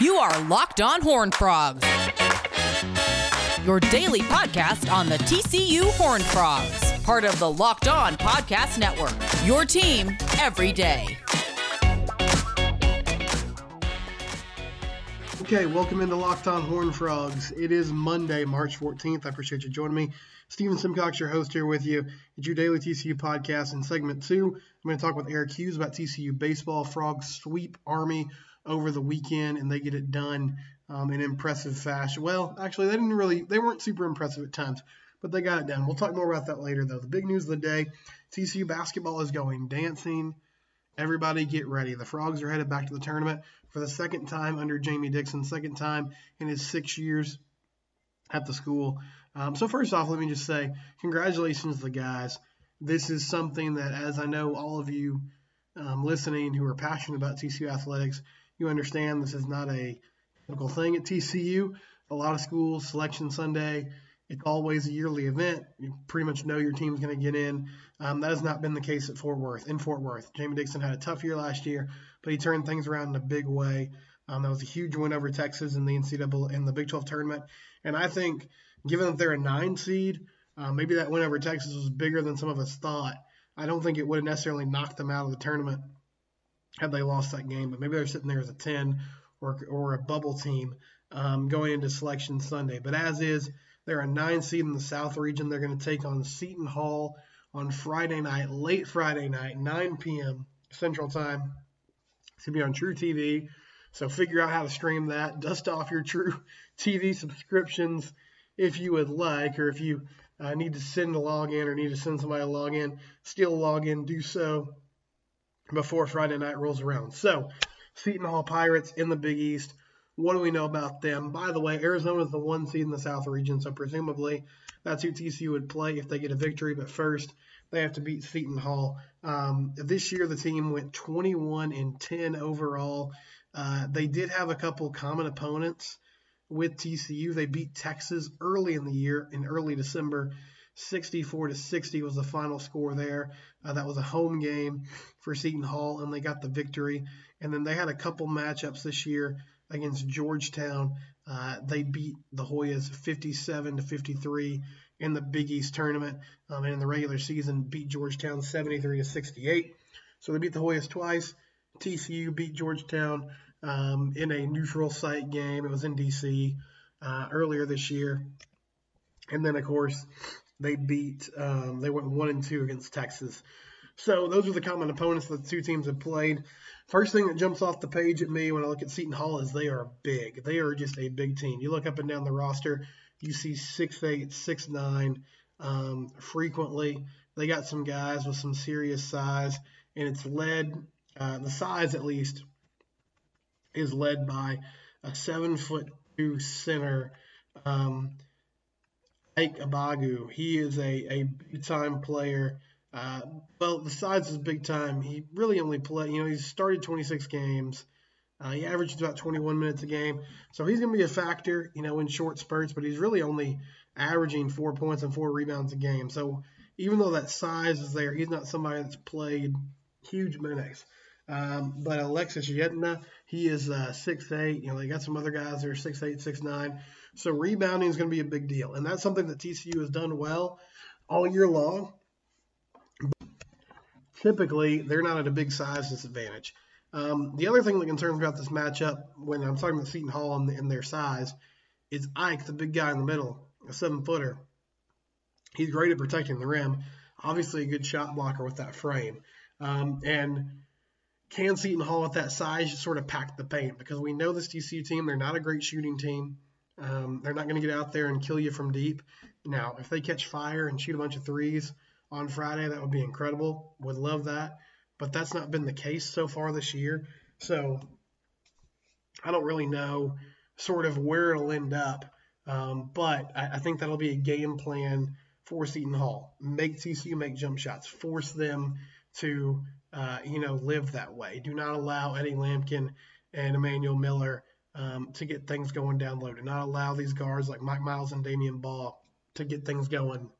You are Locked On Horn Frogs, your daily podcast on the TCU Horn Frogs, part of the Locked On Podcast Network. Your team every day. Okay, welcome into Locked On Horn Frogs. It is Monday, March 14th. I appreciate you joining me. Steven Simcox, your host here with you. It's your daily TCU podcast. In segment two, I'm going to talk with Eric Hughes about TCU baseball. Frogs sweep Army over the weekend, and they get it done um, in impressive fashion. Well, actually, they didn't really, they weren't super impressive at times, but they got it done. We'll talk more about that later, though. The big news of the day TCU basketball is going dancing. Everybody get ready. The Frogs are headed back to the tournament for the second time under Jamie Dixon, second time in his six years at the school. Um, so, first off, let me just say congratulations to the guys. This is something that, as I know all of you um, listening who are passionate about TCU athletics, you understand this is not a typical thing at TCU. A lot of schools, Selection Sunday, it's always a yearly event. You pretty much know your team's going to get in. Um, that has not been the case at Fort Worth. In Fort Worth, Jamie Dixon had a tough year last year, but he turned things around in a big way. Um, that was a huge win over Texas in the NCAA in the Big 12 tournament, and I think given that they're a nine seed, uh, maybe that win over Texas was bigger than some of us thought. I don't think it would have necessarily knocked them out of the tournament had they lost that game, but maybe they're sitting there as a 10 or, or a bubble team um, going into Selection Sunday. But as is, they're a nine seed in the South region. They're going to take on Seton Hall on Friday night, late Friday night, 9 p.m. Central Time. It's going to be on True TV. So figure out how to stream that. Dust off your True TV subscriptions if you would like, or if you uh, need to send a login or need to send somebody a login, still log in, do so before Friday night rolls around. So, Seton Hall Pirates in the Big East. What do we know about them? By the way, Arizona is the one seed in the South region, so presumably that's who TCU would play if they get a victory. But first, they have to beat Seton Hall. Um, this year, the team went 21 and 10 overall. Uh, they did have a couple common opponents with TCU. They beat Texas early in the year, in early December. 64 to 60 was the final score there. Uh, that was a home game for Seton Hall, and they got the victory. And then they had a couple matchups this year against Georgetown. Uh, they beat the Hoyas 57 to 53 in the Big East tournament, um, and in the regular season beat Georgetown 73 to 68. So they beat the Hoyas twice. TCU beat Georgetown um, in a neutral site game. It was in DC uh, earlier this year, and then of course they beat. Um, they went one and two against Texas. So those are the common opponents that the two teams have played. First thing that jumps off the page at me when I look at Seton Hall is they are big. They are just a big team. You look up and down the roster, you see six eight, six nine. Um, frequently, they got some guys with some serious size, and it's led uh, the size at least is led by a seven foot two center. Um, Ike Obiagu. He is a, a big time player. Uh, well, the size is big time. He really only played, you know, he's started 26 games. Uh, he averages about 21 minutes a game. So he's going to be a factor, you know, in short spurts, but he's really only averaging four points and four rebounds a game. So even though that size is there, he's not somebody that's played huge minutes. Um, but Alexis Yetna, he is uh, 6'8". You know, they got some other guys that are 6'8", 6'9". So rebounding is going to be a big deal. And that's something that TCU has done well all year long. But typically, they're not at a big size disadvantage. Um, the other thing that concerns me about this matchup when I'm talking about Seton Hall and, and their size is Ike, the big guy in the middle, a seven footer. He's great at protecting the rim. Obviously, a good shot blocker with that frame. Um, and can Seton Hall at that size sort of pack the paint? Because we know this TCU team, they're not a great shooting team. Um, they're not going to get out there and kill you from deep. Now, if they catch fire and shoot a bunch of threes on Friday, that would be incredible. Would love that. But that's not been the case so far this year. So I don't really know sort of where it'll end up. Um, but I, I, think that'll be a game plan for Seton Hall. Make TCU make jump shots. Force them to uh, you know, live that way. Do not allow Eddie Lampkin and Emmanuel Miller um, to get things going down low. Do not allow these guards like Mike Miles and Damion Baugh to get things going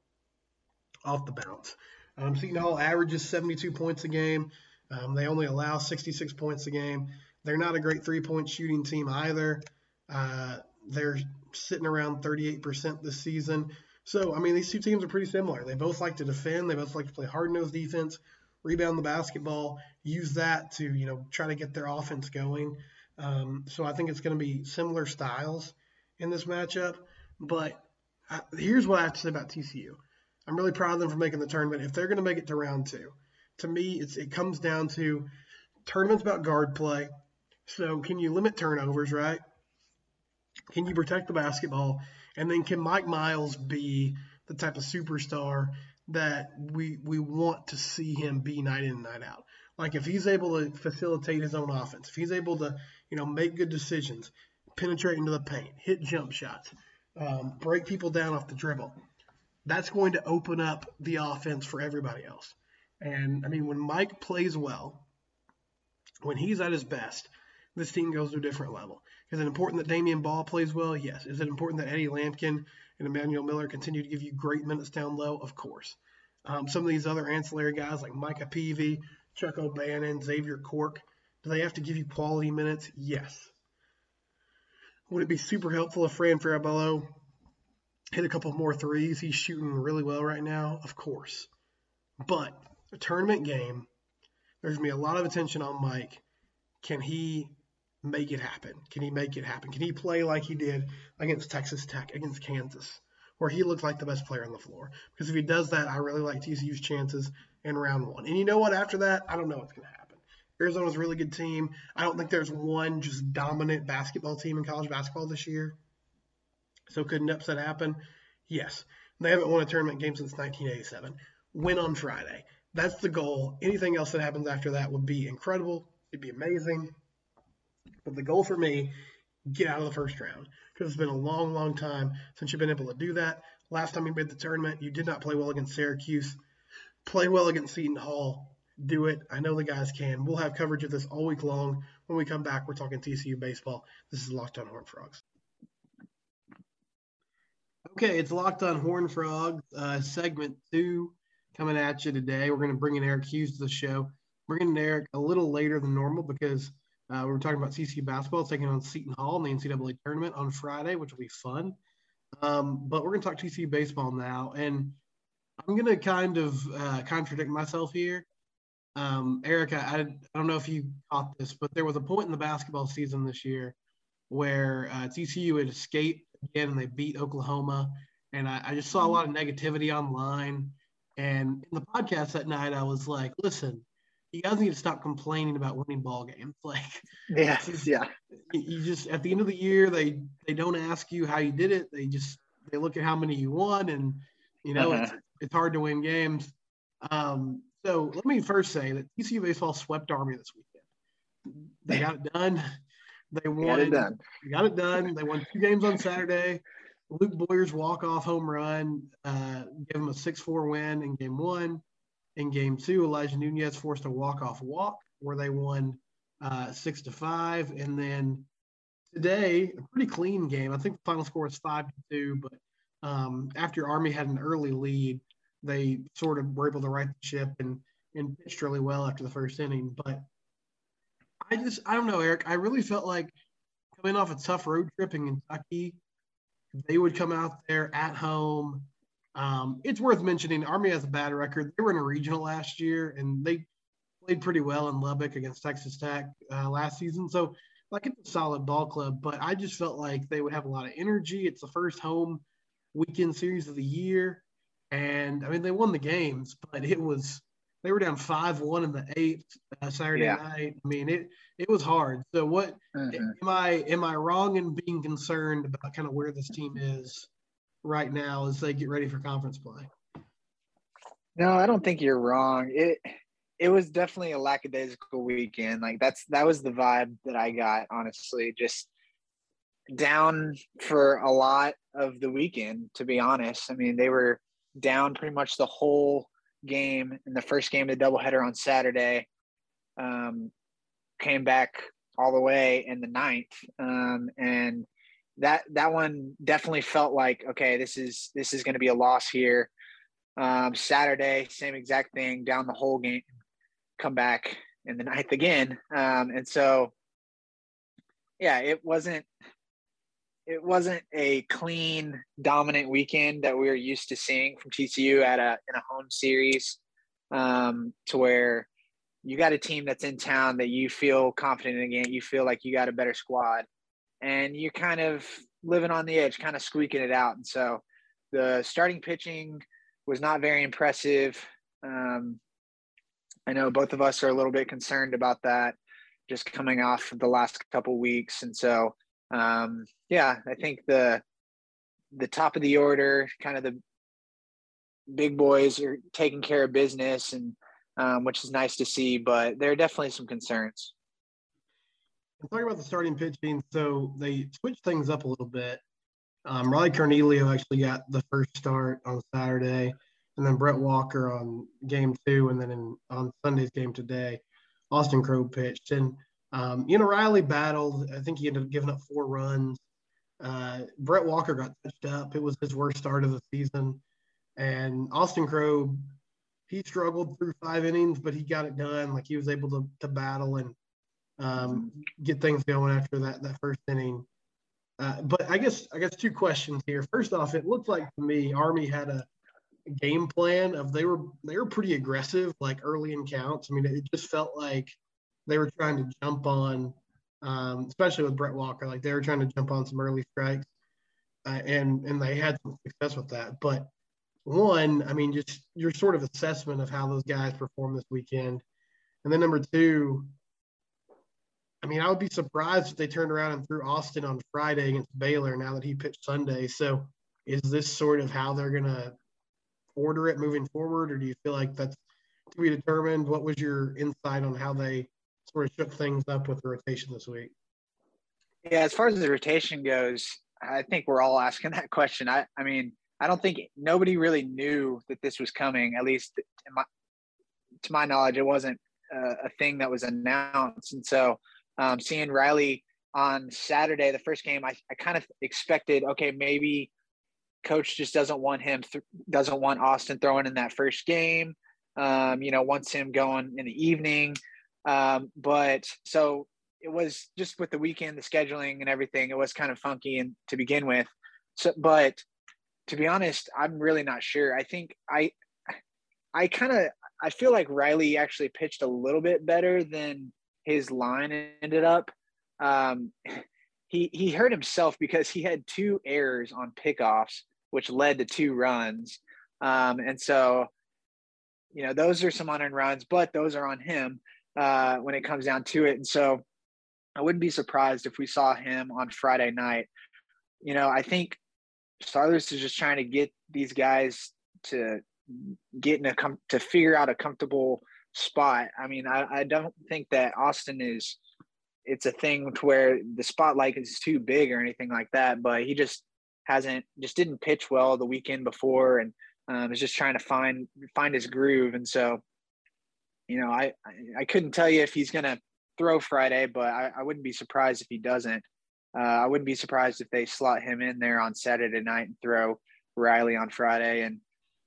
off the bounce. Um, Seton Hall averages 72 points a game. Um, they only allow 66 points a game. They're not a great three point shooting team either. Uh, they're sitting around 38% this season. So, I mean, these two teams are pretty similar. They both like to defend, they both like to play hard nosed defense, rebound the basketball, use that to, you know, try to get their offense going. Um, so I think it's going to be similar styles in this matchup. But I, here's what I have to say about TCU. I'm really proud of them for making the tournament. If they're going to make it to round two, to me, it comes down to tournaments about guard play. So can you limit turnovers, right? Can you protect the basketball? And then can Mike Miles be the type of superstar that we we want to see him be night in and night out? Like if he's able to facilitate his own offense, if he's able to, you know, make good decisions, penetrate into the paint, hit jump shots, um, break people down off the dribble, that's going to open up the offense for everybody else. And I mean, when Mike plays well, when he's at his best, this team goes to a different level. Is it important that Damion Baugh plays well? Yes. Is it important that Eddie Lampkin and Emmanuel Miller continue to give you great minutes down low? Of course. Um, some of these other ancillary guys like Micah Peavy, Chuck O'Bannon, Xavier Cork, do they have to give you quality minutes? Yes. Would it be super helpful if Fran Farabello hit a couple more threes? He's shooting really well right now, of course. But a tournament game, there's going to be a lot of attention on Mike. Can he make it happen? Can he make it happen? Can he play like he did against Texas Tech, against Kansas, where he looked like the best player on the floor? Because if he does that, I really like TCU's chances in round one. And you know what? After that, I don't know what's going to happen. Arizona's a really good team. I don't think there's one just dominant basketball team in college basketball this year. So could an upset happen? Yes. They haven't won a tournament game since 1987. Win on Friday. That's the goal. Anything else that happens after that would be incredible. It'd be amazing. But the goal for me, get out of the first round because it's been a long, long time since you've been able to do that. Last time you made the tournament, you did not play well against Syracuse. Play well against Seton Hall. Do it. I know the guys can. We'll have coverage of this all week long. When we come back, we're talking TCU baseball. This is Locked on Horn Frogs. Okay, it's Locked on Horn Frogs, uh, segment two coming at you today. We're going to bring in Eric Hughes to the show. We're getting Eric a little later than normal because uh, we were talking about TCU basketball taking on Seton Hall in the NCAA tournament on Friday, which will be fun. Um, but we're going to talk TCU baseball now, and I'm going to kind of uh, contradict myself here. Um, Eric, I, I don't know if you caught this, but there was a point in the basketball season this year where uh, TCU had escaped again and they beat Oklahoma. And I, I, just saw a lot of negativity online. And in the podcast that night, I was like, listen, you guys need to stop complaining about winning ball games. Like, yeah, yeah. You just at the end of the year, they they don't ask you how you did it. They just they look at how many you won, and you know uh-huh. it's it's hard to win games. Um, so let me first say that TCU baseball swept Army this weekend. They got it done. They won. Got it done. They got it done. They won two games on Saturday. Luke Boyer's walk-off home run uh, gave them a 6-4 win in game one. In game two, Elijah Nunez forced a walk-off walk where they won uh, six to five. And then today, a pretty clean game. I think the final score was five to two. But um, after Army had an early lead, they sort of were able to right the ship and and pitched really well after the first inning. But I just I don't know, Eric. I really felt like coming off a tough road trip in Kentucky, they would come out there at home um, it's worth mentioning Army has a bad record. They were in a regional last year and they played pretty well in Lubbock against Texas Tech uh, last season. So, like, it's a solid ball club, but I just felt like they would have a lot of energy. It's the first home weekend series of the year. And I mean, they won the games, but it was they were down five one in the eighth uh, Saturday yeah. night. I mean, it it was hard. So, what mm-hmm. am I am I wrong in being concerned about kind of where this team is right now as they get ready for conference play. No, I don't think you're wrong. It it was definitely a lackadaisical weekend. Like that's that was the vibe that I got, honestly. Just down for a lot of the weekend, to be honest. I mean, they were down pretty much the whole game in the first game of the doubleheader on Saturday. Um, came back all the way in the ninth. Um, and that that one definitely felt like okay, this is this is going to be a loss here. Um, Saturday, same exact thing, down the whole game, come back in the ninth again, um, and so yeah, it wasn't it wasn't a clean dominant weekend that we were used to seeing from TCU at a in a home series um, to where you got a team that's in town that you feel confident in again, you feel like you got a better squad and you're kind of living on the edge kind of squeaking it out and so the starting pitching was not very impressive um, I know both of us are a little bit concerned about that just coming off of the last couple weeks and so um, yeah, I think the the top of the order, kind of the big boys are taking care of business, and um, which is nice to see. But there are definitely some concerns. And talking about the starting pitching, so they switched things up a little bit. Um, Riley Cornelio actually got the first start on Saturday, and then Brett Walker on game two, and then in, on Sunday's game today, Austin Krob pitched. And um, you know, Riley battled. I think he ended up giving up four runs. Uh, Brett Walker got touched up. It was his worst start of the season. And Austin Krob, he struggled through five innings, but he got it done. Like he was able to, to battle and um, get things going after that that first inning. Uh, but I guess I guess two questions here. First off, it looked like to me Army had a game plan of they were they were pretty aggressive like early in counts. I mean, it just felt like they were trying to jump on, um, especially with Brett Walker. Like they were trying to jump on some early strikes, uh, and and they had some success with that. But one, I mean, just your sort of assessment of how those guys performed this weekend, and then number two. I mean, I would be surprised if they turned around and threw Austin on Friday against Baylor now that he pitched Sunday. So, is this sort of how they're going to order it moving forward, or do you feel like that's to be determined? What was your insight on how they sort of shook things up with the rotation this week? Yeah, as far as the rotation goes, I think we're all asking that question. I, I mean, I don't think nobody really knew that this was coming. At least, my, to my knowledge, it wasn't a, a, thing that was announced. And so, um, seeing Riley on Saturday, the first game, I, I kind of expected, okay, maybe coach just doesn't want him, th- doesn't want Austin throwing in that first game. Um, you know, wants him going in the evening. Um, but so it was just with the weekend, the scheduling and everything, it was kind of funky and to begin with. So, but to be honest, I'm really not sure. I think I, I kind of, I feel like Riley actually pitched a little bit better than his line ended up. Um, he he hurt himself because he had two errors on pickoffs, which led to two runs. Um, and so, you know, those are some unearned runs, but those are on him uh, when it comes down to it. And so I wouldn't be surprised if we saw him on Friday night. You know, I think Saarloos is just trying to get these guys to get in a com- to figure out a comfortable spot. I mean, I, I don't think that Austin is it's a thing to where the spotlight is too big or anything like that, but he just hasn't just didn't pitch well the weekend before and um, is just trying to find find his groove. And so you know, I, I couldn't tell you if he's to throw Friday, but I, I, wouldn't be surprised if he doesn't. Uh, I wouldn't be surprised if they slot him in there on Saturday night and throw Riley on Friday. And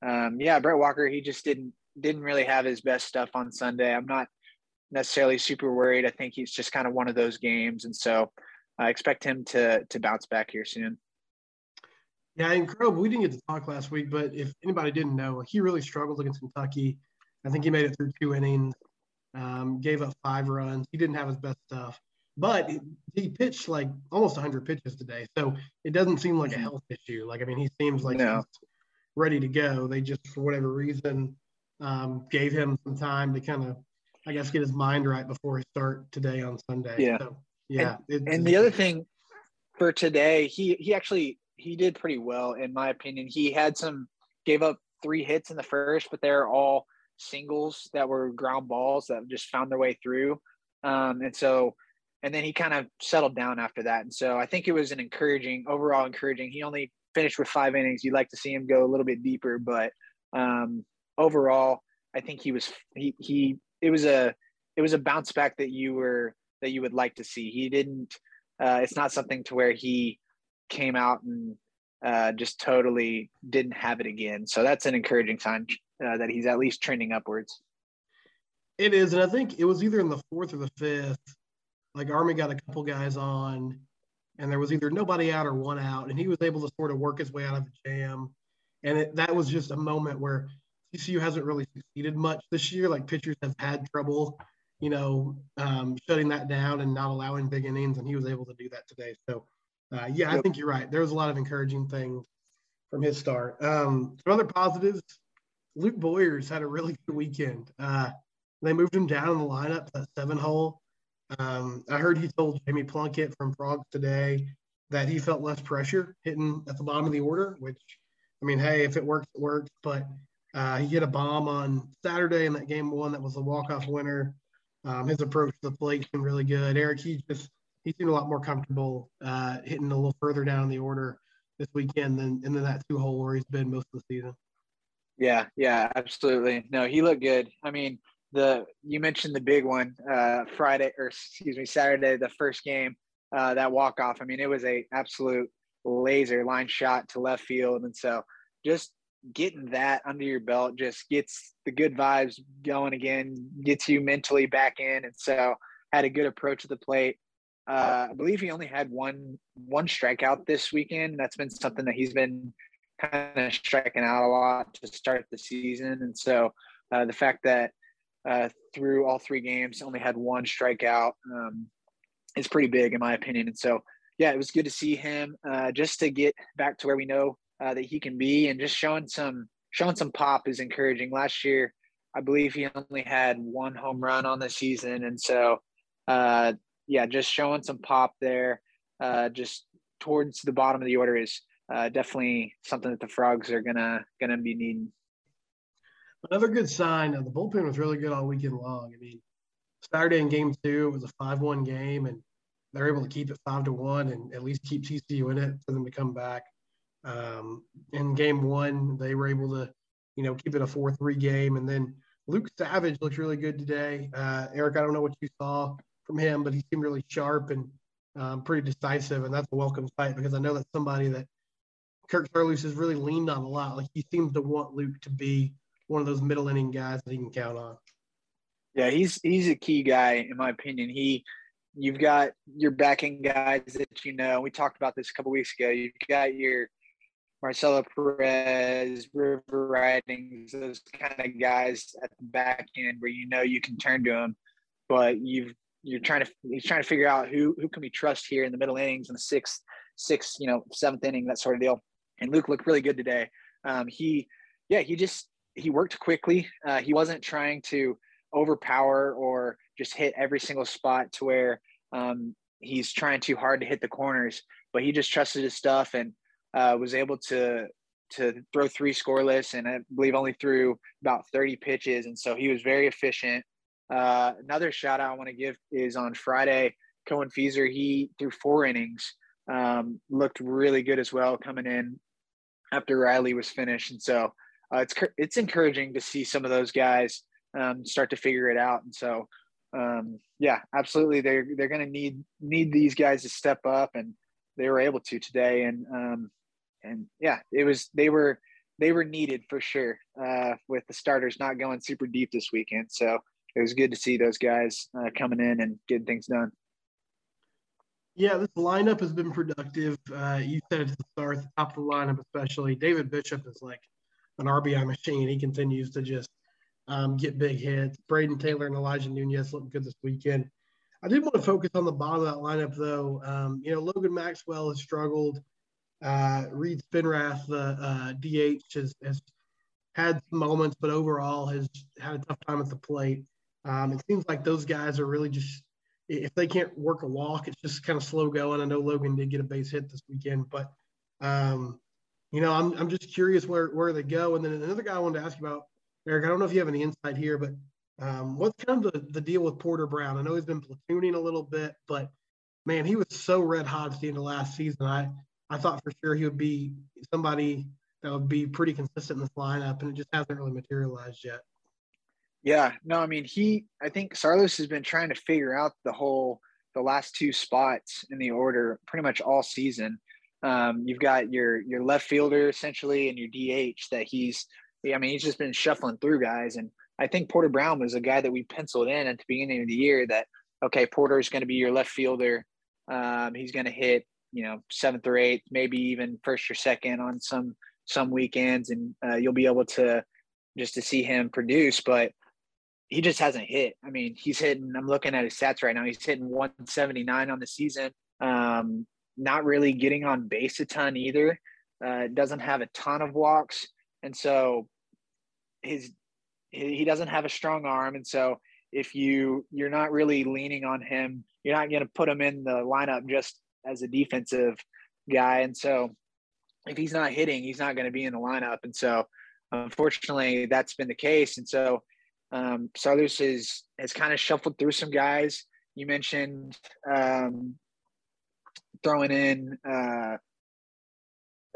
um, yeah, Brett Walker, he just didn't didn't really have his best stuff on Sunday. I'm not necessarily super worried. I think he's just kind of one of those games, and so I expect him to to bounce back here soon. Yeah, and Krob, we didn't get to talk last week, but if anybody didn't know, he really struggled against Kentucky. I think he made it through two innings, um, gave up five runs. He didn't have his best stuff, but he pitched like almost 100 pitches today. So it doesn't seem like a health issue. Like, I mean, he seems like no. he's ready to go. They just, for whatever reason, um, gave him some time to kind of, I guess, get his mind right before he start today on Sunday. Yeah. So, yeah. And, and the other thing for today, he, he actually, he did pretty well, in my opinion. He had some, gave up three hits in the first, but they're all singles that were ground balls that just found their way through. Um, and so, and then he kind of settled down after that. And so I think it was an encouraging, overall encouraging. He only finished with five innings. You'd like to see him go a little bit deeper, but um, overall, I think he was he he it was a it was a bounce back that you were that you would like to see. He didn't. Uh, it's not something to where he came out and uh, just totally didn't have it again. So that's an encouraging sign uh, that he's at least trending upwards. It is, and I think it was either in the fourth or the fifth. like Army got a couple guys on, and there was either nobody out or one out, and he was able to sort of work his way out of the jam. And it, that was just a moment where TCU hasn't really succeeded much this year. Like pitchers have had trouble, you know, um, shutting that down and not allowing big innings, and he was able to do that today. So, uh, yeah, I think you're right. There was a lot of encouraging things from his start. Um, some other positives. Luke Boyers had a really good weekend. Uh, they moved him down in the lineup, to that seven hole. Um, I heard he told Jamie Plunkett from Frogs today that he felt less pressure hitting at the bottom of the order, which, I mean, hey, if it works, it works. But uh, he hit a bomb on Saturday in that game one that was a walk-off winner. Um, his approach to the plate seemed really good. Eric, he just he seemed a lot more comfortable uh, hitting a little further down the order this weekend than in that two hole where he's been most of the season. Yeah, yeah, absolutely. No, he looked good. I mean, the you mentioned the big one uh, Friday or excuse me Saturday, the first game, uh, that walk off. I mean, it was a absolute laser line shot to left field, and so just getting that under your belt just gets the good vibes going again, gets you mentally back in, and so had a good approach to the plate. Uh, I believe he only had one one strikeout this weekend. That's been something that he's been kind of striking out a lot to start the season, and so uh, the fact that uh, through all three games only had one strikeout um, is pretty big in my opinion. And so, yeah, it was good to see him uh, just to get back to where we know uh, that he can be, and just showing some showing some pop is encouraging. Last year, I believe he only had one home run on the season, and so uh, yeah, just showing some pop there, uh, just towards the bottom of the order is uh, definitely something that the frogs are gonna gonna be needing. Another good sign. the bullpen was really good all weekend long. I mean, Saturday in Game Two it was a five-one game, and they're able to keep it five to one and at least keep TCU in it for them to come back. Um, in Game One, they were able to, you know, keep it a four-three game, and then Luke Savage looked really good today. Uh, Eric, I don't know what you saw from him, but he seemed really sharp and um, pretty decisive, and that's a welcome sight because I know that's somebody that Kirk Saarloos has really leaned on a lot. Like he seems to want Luke to be one of those middle inning guys that he can count on. Yeah, he's he's a key guy in my opinion. He you've got your backing guys that you know. We talked about this a couple weeks ago. You've got your Marcelo Perez, River Ridings, those kind of guys at the back end where you know you can turn to them. But you've you're trying to he's trying to figure out who who can we trust here in the middle innings in the sixth, sixth, you know, seventh inning, that sort of deal. And Luke looked really good today. Um, he, yeah, he just he worked quickly. Uh, he wasn't trying to overpower or just hit every single spot to where um, he's trying too hard to hit the corners. But he just trusted his stuff and uh, was able to to throw three scoreless and I believe only threw about 30 pitches. And so he was very efficient. Uh, another shout out I want to give is on Friday, Cohen Feser, he threw four innings, um, looked really good as well coming in after Riley was finished. And so uh, it's, it's encouraging to see some of those guys um, start to figure it out. And so, um, yeah, absolutely. They're, they're going to need, need these guys to step up and they were able to today. And, um, and yeah, it was, they were, they were needed for sure uh, with the starters not going super deep this weekend. So it was good to see those guys uh, coming in and getting things done. Yeah, this lineup has been productive. Uh, you said it at the start, the top of the lineup, especially. David Bishop is like an RBI machine. He continues to just um, get big hits. Braden Taylor and Elijah Nunez looking good this weekend. I did want to focus on the bottom of that lineup, though. Um, you know, Logan Maxwell has struggled. Uh, Reed Spinrath, the uh, DH, has, has had moments, but overall has had a tough time at the plate. Um, it seems like those guys are really just if they can't work a walk, it's just kind of slow going. I know Logan did get a base hit this weekend, but um, you know, I'm I'm just curious where where they go. And then another guy I wanted to ask you about, Eric. I don't know if you have any insight here, but um, what's kind of the, the deal with Porter Brown? I know he's been platooning a little bit, but man, he was so red hot at the end of last season. I I thought for sure he would be somebody that would be pretty consistent in this lineup, and it just hasn't really materialized yet. Yeah, no, I mean he. I think Saarloos has been trying to figure out the whole the last two spots in the order pretty much all season. Um, you've got your your left fielder essentially and your DH that he's. I mean, he's just been shuffling through guys, and I think Porter Brown was a guy that we penciled in at the beginning of the year that okay, Porter is going to be your left fielder. Um, he's going to hit, you know, seventh or eighth, maybe even first or second on some some weekends, and uh, you'll be able to just to see him produce. But he just hasn't hit. I mean, he's hitting. I'm looking at his stats right now. He's hitting 179 on the season. Um, not really getting on base a ton either. Uh, doesn't have a ton of walks, and so his he doesn't have a strong arm, and so if you you're not really leaning on him, you're not going to put him in the lineup just as a defensive guy. And so if he's not hitting, he's not going to be in the lineup. And so unfortunately, that's been the case. And so um, Saarloos is has kind of shuffled through some guys. You mentioned um, throwing in uh,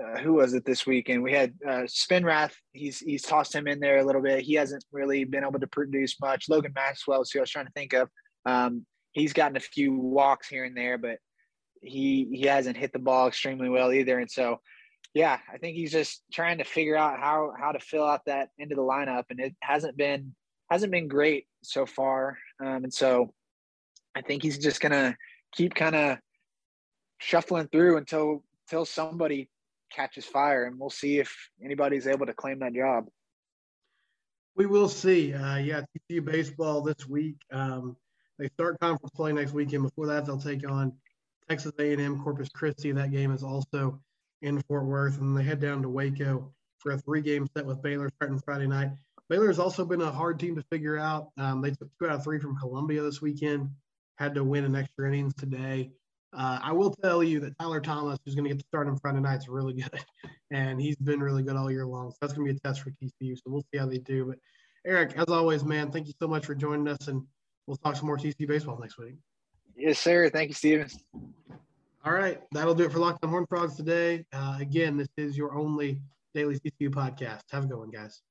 uh, who was it this weekend? We had uh, Spinrath. He's he's tossed him in there a little bit. He hasn't really been able to produce much. Logan Maxwell, who I was trying to think of. Um, he's gotten a few walks here and there, but he he hasn't hit the ball extremely well either. And so, yeah, I think he's just trying to figure out how how to fill out that of the lineup, and it hasn't been hasn't been great so far. Um, and so, I think he's just gonna keep kind of shuffling through until until somebody catches fire, and we'll see if anybody's able to claim that job. We will see. Uh, yeah, TCU baseball this week. Um, they start conference play next weekend. Before that, they'll take on Texas A&M Corpus Christi. That game is also in Fort Worth, and they head down to Waco for a three-game set with Baylor starting Friday night. Baylor has also been a hard team to figure out. Um, they took two out of three from Columbia this weekend. Had to win an extra innings today. Uh, I will tell you that Tyler Thomas, who's going to get the start on Friday night, is really good, and he's been really good all year long. So that's going to be a test for TCU. So we'll see how they do. But Eric, as always, man, thank you so much for joining us, and we'll talk some more TCU baseball next week. Yes, sir. Thank you, Steven. All right, that'll do it for Locked On Horn Frogs today. Uh, again, this is your only daily TCU podcast. Have a good one, guys.